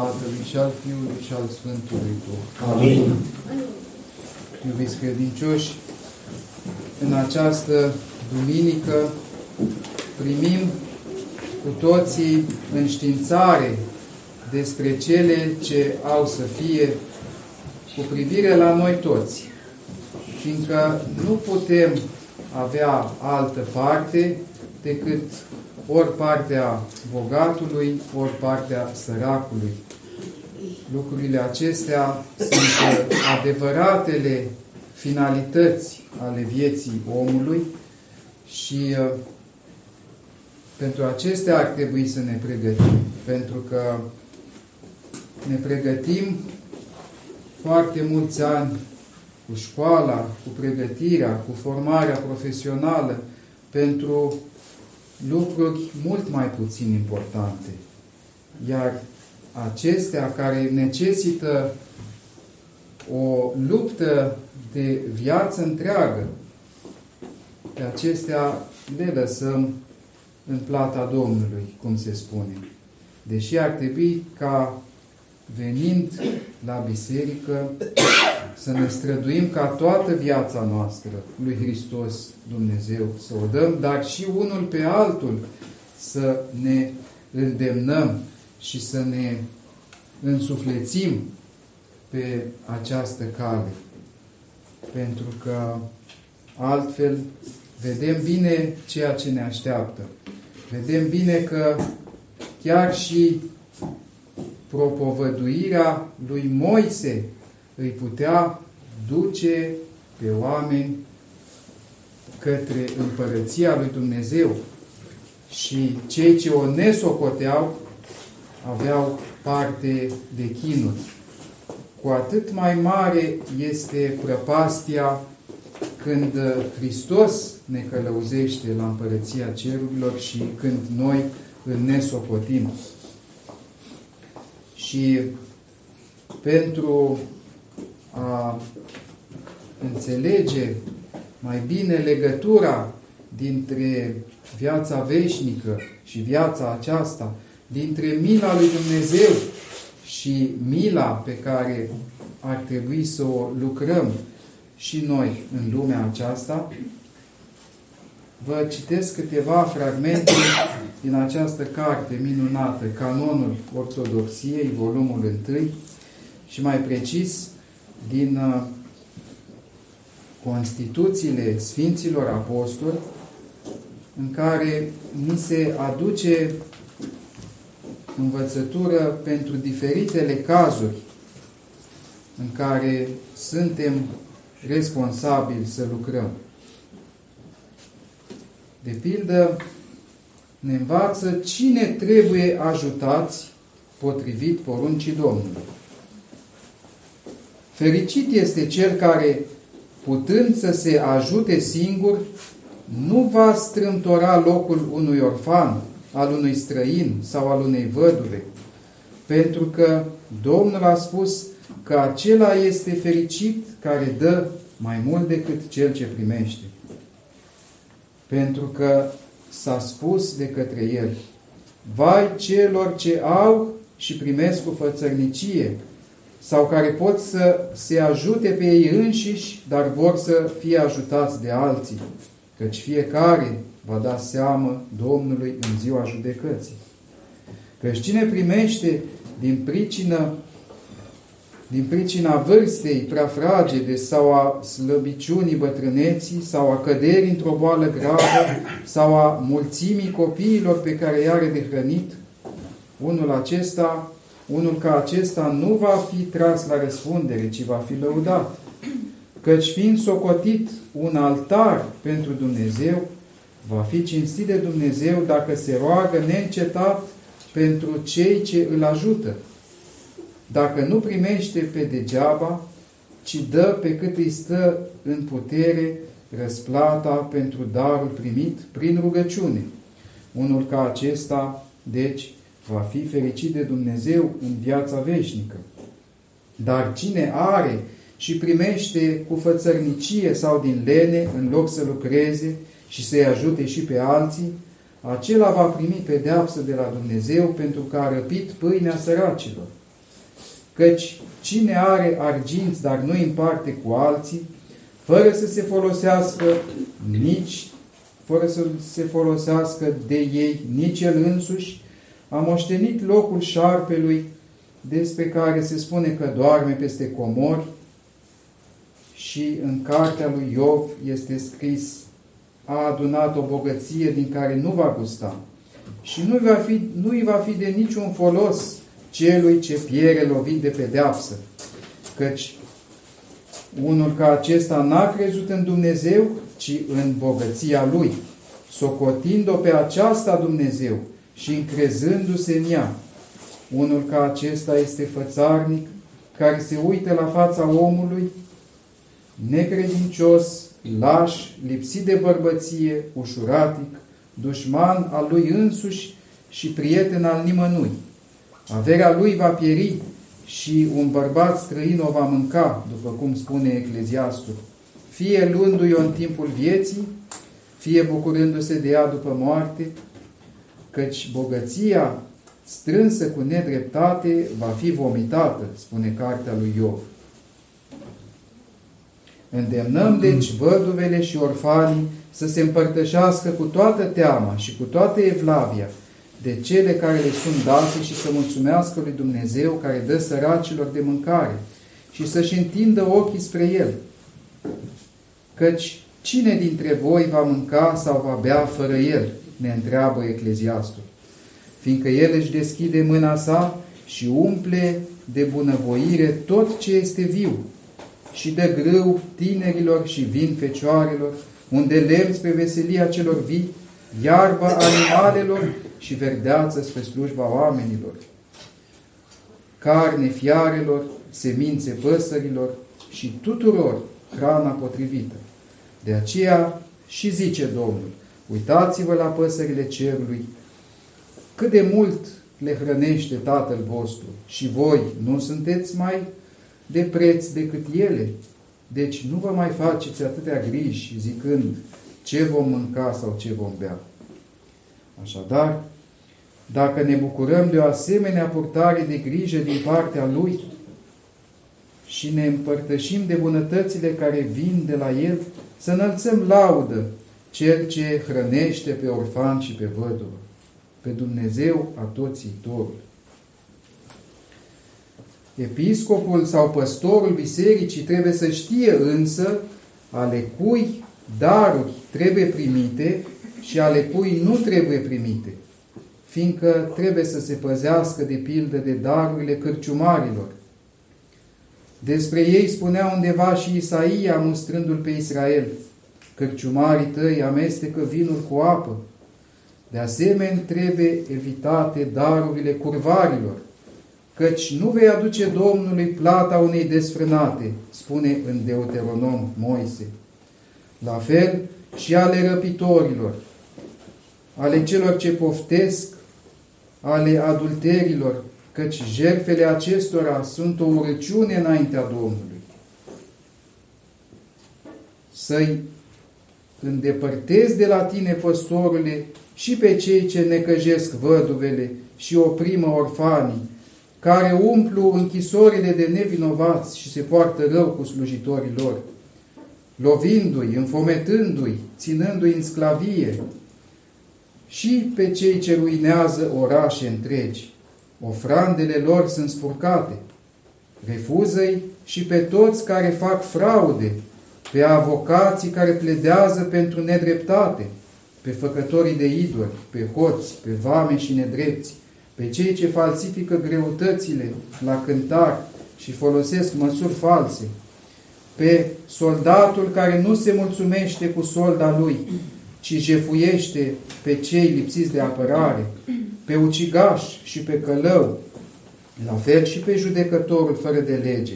Tatălui și al Fiului și al Sfântului Duh. Amin. Iubiți credincioși, în această duminică primim cu toții înștiințare despre cele ce au să fie cu privire la noi toți, fiindcă nu putem avea altă parte decât ori partea bogatului, ori partea săracului. Lucrurile acestea sunt adevăratele finalități ale vieții omului și uh, pentru acestea ar trebui să ne pregătim, pentru că ne pregătim foarte mulți ani cu școala, cu pregătirea, cu formarea profesională pentru lucruri mult mai puțin importante. Iar acestea care necesită o luptă de viață întreagă, pe acestea le lăsăm în plata Domnului, cum se spune. Deși ar trebui ca venind la biserică să ne străduim ca toată viața noastră lui Hristos Dumnezeu să o dăm, dar și unul pe altul să ne îndemnăm și să ne însuflețim pe această cale. Pentru că altfel vedem bine ceea ce ne așteaptă. Vedem bine că chiar și propovăduirea lui Moise îi putea duce pe oameni către împărăția lui Dumnezeu și cei ce o nesocoteau aveau parte de chinuri. Cu atât mai mare este prăpastia când Hristos ne călăuzește la împărăția cerurilor și când noi îl nesocotim. Și pentru a înțelege mai bine legătura dintre viața veșnică și viața aceasta, dintre mila lui Dumnezeu și mila pe care ar trebui să o lucrăm și noi în lumea aceasta, vă citesc câteva fragmente din această carte minunată, Canonul Ortodoxiei, volumul 1, și mai precis din uh, Constituțiile Sfinților Apostoli, în care ni se aduce învățătură pentru diferitele cazuri în care suntem responsabili să lucrăm. De pildă, ne învață cine trebuie ajutați potrivit poruncii Domnului. Fericit este cel care, putând să se ajute singur, nu va strâmtora locul unui orfan, al unui străin sau al unei văduve, pentru că Domnul a spus că acela este fericit care dă mai mult decât cel ce primește. Pentru că s-a spus de către el, vai celor ce au și primesc cu fățărnicie, sau care pot să se ajute pe ei înșiși, dar vor să fie ajutați de alții, căci fiecare va da seamă Domnului în ziua judecății. Căci cine primește din pricină din pricina vârstei prea fragede sau a slăbiciunii bătrâneții sau a căderii într-o boală gravă sau a mulțimii copiilor pe care i-are de hrănit, unul acesta, unul ca acesta nu va fi tras la răspundere, ci va fi lăudat. Căci fiind socotit un altar pentru Dumnezeu, va fi cinstit de Dumnezeu dacă se roagă neîncetat pentru cei ce îl ajută dacă nu primește pe degeaba, ci dă pe cât îi stă în putere răsplata pentru darul primit prin rugăciune. Unul ca acesta, deci, va fi fericit de Dumnezeu în viața veșnică. Dar cine are și primește cu fățărnicie sau din lene, în loc să lucreze și să-i ajute și pe alții, acela va primi pedeapsă de la Dumnezeu pentru că a răpit pâinea săracilor. Căci cine are arginți, dar nu împarte cu alții, fără să se folosească nici fără să se folosească de ei nici el însuși, a moștenit locul șarpelui despre care se spune că doarme peste comori și în cartea lui Iov este scris a adunat o bogăție din care nu va gusta. Și nu va fi, nu va fi de niciun folos celui ce piere lovit de pedeapsă, căci unul ca acesta n-a crezut în Dumnezeu, ci în bogăția lui, socotind-o pe aceasta Dumnezeu și încrezându-se în ea. Unul ca acesta este fățarnic, care se uită la fața omului, necredincios, laș, lipsit de bărbăție, ușuratic, dușman al lui însuși și prieten al nimănui. Averea lui va pieri și un bărbat străin o va mânca, după cum spune Ecleziastul, fie luându-i-o în timpul vieții, fie bucurându-se de ea după moarte, căci bogăția strânsă cu nedreptate va fi vomitată, spune cartea lui Iov. Îndemnăm deci văduvele și orfanii să se împărtășească cu toată teama și cu toată evlavia de cele care le sunt date și să mulțumească lui Dumnezeu care dă săracilor de mâncare și să-și întindă ochii spre El. Căci cine dintre voi va mânca sau va bea fără El? ne întreabă Ecleziastul. Fiindcă El își deschide mâna sa și umple de bunăvoire tot ce este viu și de grâu tinerilor și vin fecioarelor, unde lemn spre veselia celor vii, iarba animalelor și verdeață spre slujba oamenilor, carne fiarelor, semințe păsărilor și tuturor hrana potrivită. De aceea și zice Domnul, uitați-vă la păsările cerului, cât de mult le hrănește Tatăl vostru și voi nu sunteți mai de preț decât ele. Deci nu vă mai faceți atâtea griji zicând ce vom mânca sau ce vom bea. Așadar, dacă ne bucurăm de o asemenea purtare de grijă din partea Lui și ne împărtășim de bunătățile care vin de la El, să înălțăm laudă Cel ce hrănește pe orfan și pe văduvă, pe Dumnezeu a toții torul. Episcopul sau păstorul bisericii trebuie să știe însă ale cui daruri trebuie primite și ale cui nu trebuie primite, fiindcă trebuie să se păzească de pildă de darurile cârciumarilor. Despre ei spunea undeva și Isaia, mustrându-l pe Israel, cârciumarii tăi amestecă vinul cu apă. De asemenea, trebuie evitate darurile curvarilor, căci nu vei aduce Domnului plata unei desfrânate, spune în Deuteronom Moise. La fel și ale răpitorilor, ale celor ce poftesc, ale adulterilor, căci jertfele acestora sunt o urăciune înaintea Domnului. Să-i îndepărtezi de la tine, păstorule, și pe cei ce necăjesc văduvele și oprimă orfanii, care umplu închisorile de nevinovați și se poartă rău cu slujitorii lor, lovindu-i, înfometându-i, ținându-i în sclavie, și pe cei ce ruinează orașe întregi. Ofrandele lor sunt spurcate. Refuză-i și pe toți care fac fraude, pe avocații care pledează pentru nedreptate, pe făcătorii de idoli, pe hoți, pe vame și nedrepți, pe cei ce falsifică greutățile la cântar și folosesc măsuri false, pe soldatul care nu se mulțumește cu solda lui, ci jefuiește pe cei lipsiți de apărare, pe ucigaș și pe călău, la fel și pe judecătorul fără de lege,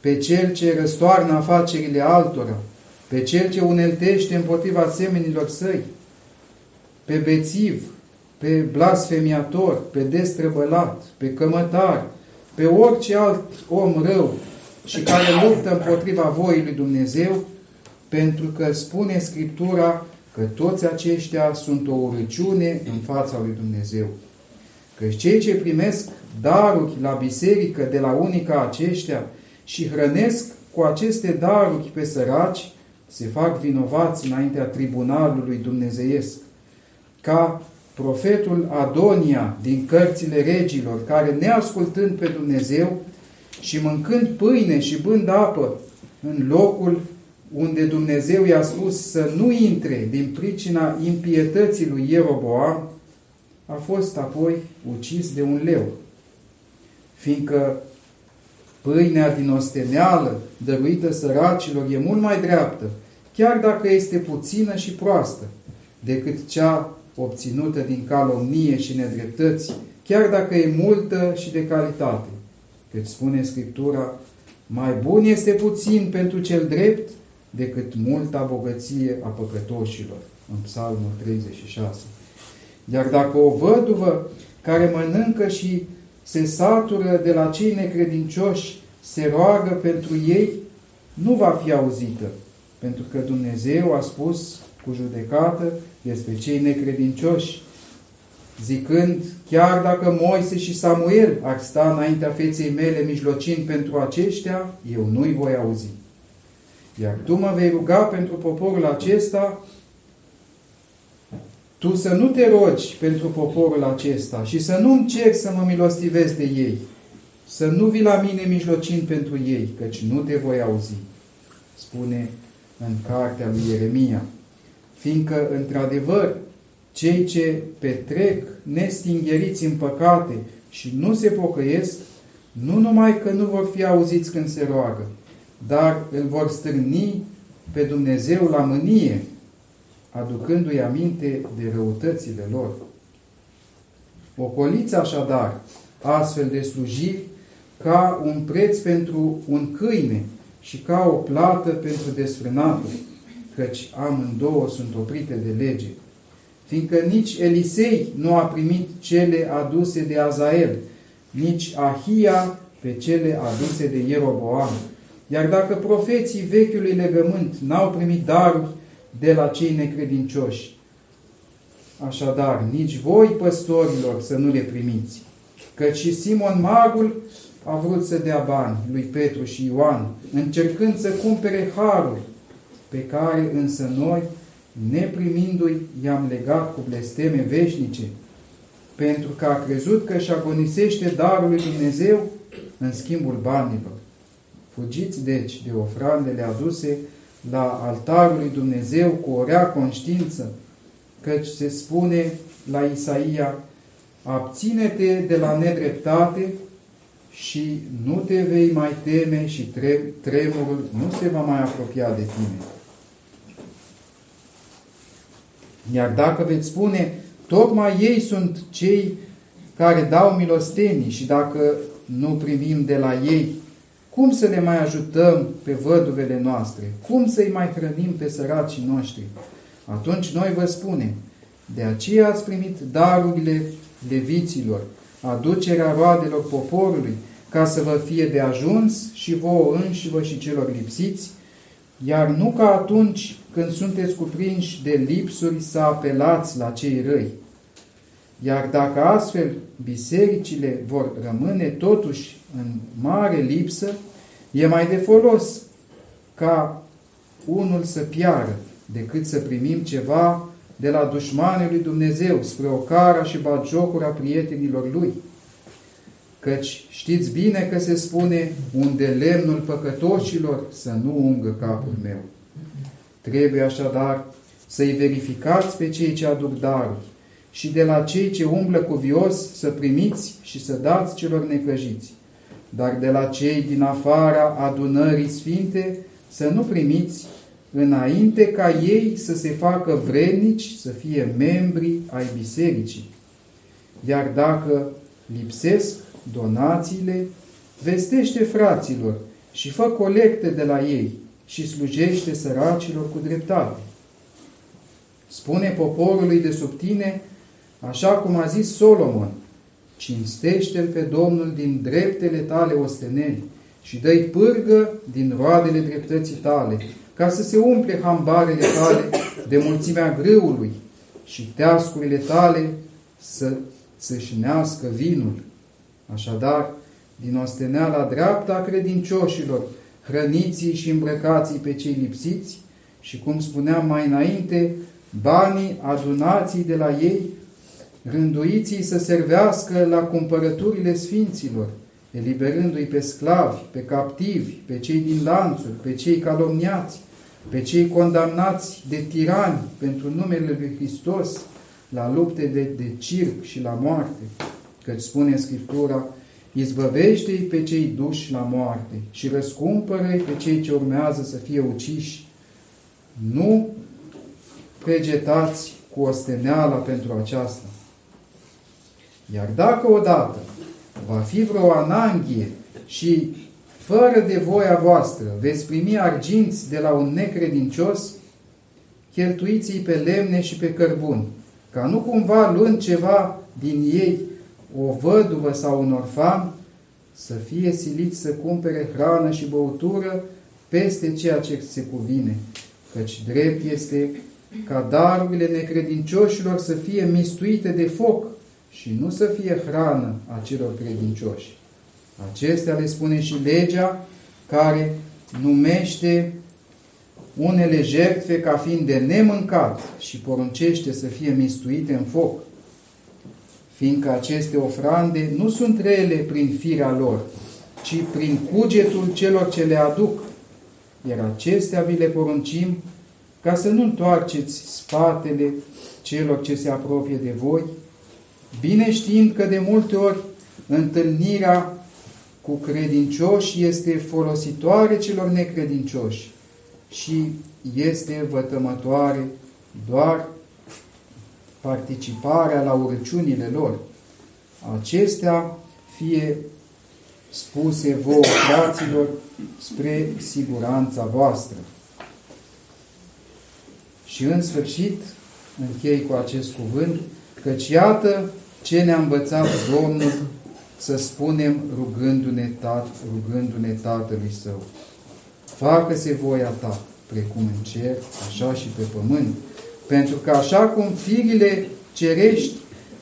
pe cel ce răstoarnă afacerile altora, pe cel ce uneltește împotriva semenilor săi, pe bețiv, pe blasfemiator, pe destrăbălat, pe cămătar, pe orice alt om rău și care luptă împotriva voii lui Dumnezeu, pentru că spune Scriptura că toți aceștia sunt o urăciune în fața lui Dumnezeu. că cei ce primesc daruri la biserică de la unica aceștia și hrănesc cu aceste daruri pe săraci, se fac vinovați înaintea tribunalului dumnezeiesc. Ca profetul Adonia din cărțile regilor, care neascultând pe Dumnezeu și mâncând pâine și bând apă în locul unde Dumnezeu i-a spus să nu intre din pricina impietății lui Ieroboam, a fost apoi ucis de un leu. Fiindcă pâinea din osteneală dăruită săracilor e mult mai dreaptă, chiar dacă este puțină și proastă, decât cea obținută din calomnie și nedreptăți, chiar dacă e multă și de calitate. Cât spune Scriptura, mai bun este puțin pentru cel drept decât multa bogăție a păcătoșilor. În Psalmul 36. Iar dacă o văduvă care mănâncă și se satură de la cei necredincioși, se roagă pentru ei, nu va fi auzită, pentru că Dumnezeu a spus cu judecată despre cei necredincioși, zicând, chiar dacă Moise și Samuel ar sta înaintea feței mele mijlocind pentru aceștia, eu nu-i voi auzi. Iar tu mă vei ruga pentru poporul acesta, tu să nu te rogi pentru poporul acesta și să nu-mi cer să mă milostivezi de ei, să nu vii la mine mijlocind pentru ei, căci nu te voi auzi, spune în cartea lui Ieremia. Fiindcă, într-adevăr, cei ce petrec nestingheriți în păcate și nu se pocăiesc, nu numai că nu vor fi auziți când se roagă, dar îl vor stârni pe Dumnezeu la mânie, aducându-i aminte de răutățile lor. Ocoliți așadar astfel de slujiri ca un preț pentru un câine și ca o plată pentru desfrânatul, căci amândouă sunt oprite de lege. Fiindcă nici Elisei nu a primit cele aduse de Azael, nici Ahia pe cele aduse de Ieroboam, iar dacă profeții vechiului legământ n-au primit daruri de la cei necredincioși, așadar, nici voi, păstorilor, să nu le primiți. Căci și Simon Magul a vrut să dea bani lui Petru și Ioan, încercând să cumpere harul, pe care însă noi, neprimindu-i, i-am legat cu blesteme veșnice, pentru că a crezut că își agonisește darul lui Dumnezeu în schimbul banilor. Fugiți deci de ofrandele aduse la altarul lui Dumnezeu cu o rea conștiință, căci se spune la Isaia, abține-te de la nedreptate și nu te vei mai teme și tremurul nu se va mai apropia de tine. Iar dacă veți spune, tocmai ei sunt cei care dau milostenii și dacă nu primim de la ei cum să le mai ajutăm pe văduvele noastre? Cum să-i mai hrănim pe săracii noștri? Atunci noi vă spunem, de aceea ați primit darurile leviților, aducerea roadelor poporului, ca să vă fie de ajuns și vouă înși și celor lipsiți, iar nu ca atunci când sunteți cuprinși de lipsuri să apelați la cei răi. Iar dacă astfel bisericile vor rămâne totuși în mare lipsă, e mai de folos ca unul să piară decât să primim ceva de la dușmanul lui Dumnezeu spre ocara și batjocura prietenilor lui. Căci știți bine că se spune unde lemnul păcătoșilor să nu ungă capul meu. Trebuie așadar să-i verificați pe cei ce aduc daruri și de la cei ce umblă cuvios să primiți și să dați celor necăjiți dar de la cei din afara adunării sfinte să nu primiți, înainte ca ei să se facă vrednici, să fie membri ai bisericii. Iar dacă lipsesc donațiile, vestește fraților și fă colecte de la ei și slujește săracilor cu dreptate. Spune poporului de sub tine, așa cum a zis Solomon, cinstește-L pe Domnul din dreptele tale osteneli și dă-i pârgă din roadele dreptății tale, ca să se umple hambarele tale de mulțimea grâului și teascurile tale să să-și nească vinul. Așadar, din osteneala dreaptă a credincioșilor, hrăniții și îmbrăcații pe cei lipsiți și, cum spuneam mai înainte, banii adunații de la ei, rânduiții să servească la cumpărăturile sfinților, eliberându-i pe sclavi, pe captivi, pe cei din lanțuri, pe cei calomniați, pe cei condamnați de tirani pentru numele Lui Hristos, la lupte de, de circ și la moarte, căci spune Scriptura, izbăvește-i pe cei duși la moarte și răscumpără pe cei ce urmează să fie uciși. Nu pregetați cu osteneala pentru aceasta. Iar dacă odată va fi vreo ananghie și fără de voia voastră veți primi arginți de la un necredincios, cheltuiți-i pe lemne și pe cărbuni, ca nu cumva luând ceva din ei o văduvă sau un orfan, să fie silit să cumpere hrană și băutură peste ceea ce se cuvine, căci drept este ca darurile necredincioșilor să fie mistuite de foc și nu să fie hrană a celor credincioși. Acestea le spune și legea care numește unele jertfe ca fiind de nemâncat și poruncește să fie mistuite în foc, fiindcă aceste ofrande nu sunt rele prin firea lor, ci prin cugetul celor ce le aduc, iar acestea vi le poruncim ca să nu întoarceți spatele celor ce se apropie de voi, bine știind că de multe ori întâlnirea cu credincioși este folositoare celor necredincioși și este vătămătoare doar participarea la urăciunile lor. Acestea fie spuse vouă, fraților, spre siguranța voastră. Și în sfârșit, închei cu acest cuvânt, căci iată ce ne-a învățat Domnul să spunem rugându-ne, tat, rugându-ne Tatălui Său. Facă-se voia ta, precum în cer, așa și pe pământ, pentru că așa cum firile cerești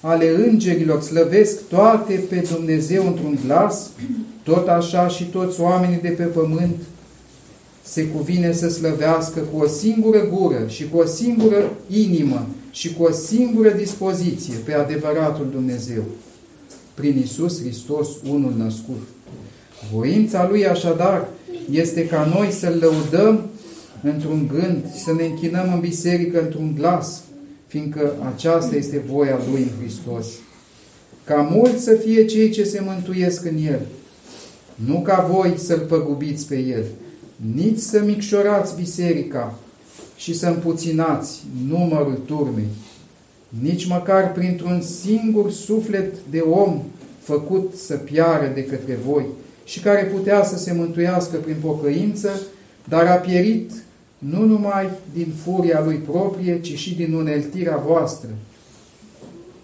ale îngerilor slăvesc toate pe Dumnezeu într-un glas, tot așa și toți oamenii de pe pământ se cuvine să slăvească cu o singură gură și cu o singură inimă și cu o singură dispoziție pe adevăratul Dumnezeu, prin Isus Hristos, unul născut. Voința Lui așadar este ca noi să-L lăudăm într-un gând, să ne închinăm în biserică într-un glas, fiindcă aceasta este voia Lui în Hristos. Ca mulți să fie cei ce se mântuiesc în El, nu ca voi să-L păgubiți pe El, nici să micșorați biserica și să împuținați numărul turmei, nici măcar printr-un singur suflet de om făcut să piară de către voi și care putea să se mântuiască prin pocăință, dar a pierit nu numai din furia lui proprie, ci și din uneltirea voastră.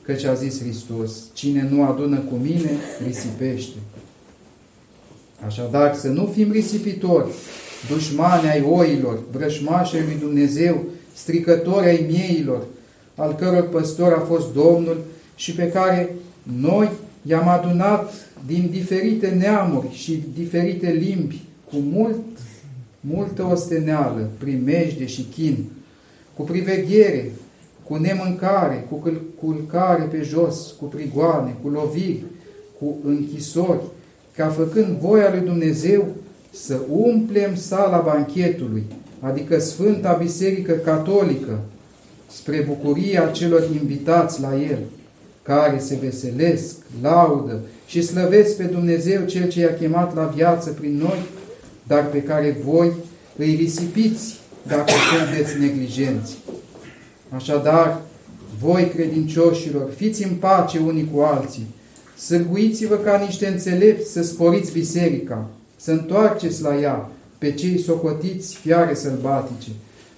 Căci a zis Hristos, cine nu adună cu mine, risipește. Așadar, să nu fim risipitori, dușmani ai oilor, vrășmași ai lui Dumnezeu, stricători ai mieilor, al căror păstor a fost Domnul și pe care noi i-am adunat din diferite neamuri și diferite limbi, cu mult multă osteneală, primejde și chin, cu priveghere, cu nemâncare, cu culcare pe jos, cu prigoane, cu loviri, cu închisori, ca făcând voia lui Dumnezeu să umplem sala banchetului, adică Sfânta Biserică Catolică, spre bucuria celor invitați la el, care se veselesc, laudă și slăvesc pe Dumnezeu Cel ce i-a chemat la viață prin noi, dar pe care voi îi risipiți dacă sunteți neglijenți. Așadar, voi credincioșilor, fiți în pace unii cu alții, sârguiți-vă ca niște înțelepți să sporiți biserica, să întoarceți la ea pe cei socotiți fiare sălbatice,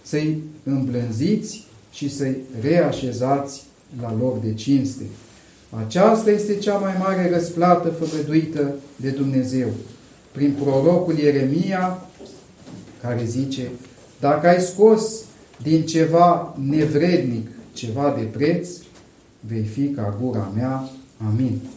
să-i îmblânziți și să-i reașezați la loc de cinste. Aceasta este cea mai mare răsplată făgăduită de Dumnezeu prin prorocul Ieremia, care zice, dacă ai scos din ceva nevrednic ceva de preț, vei fi ca gura mea Amin.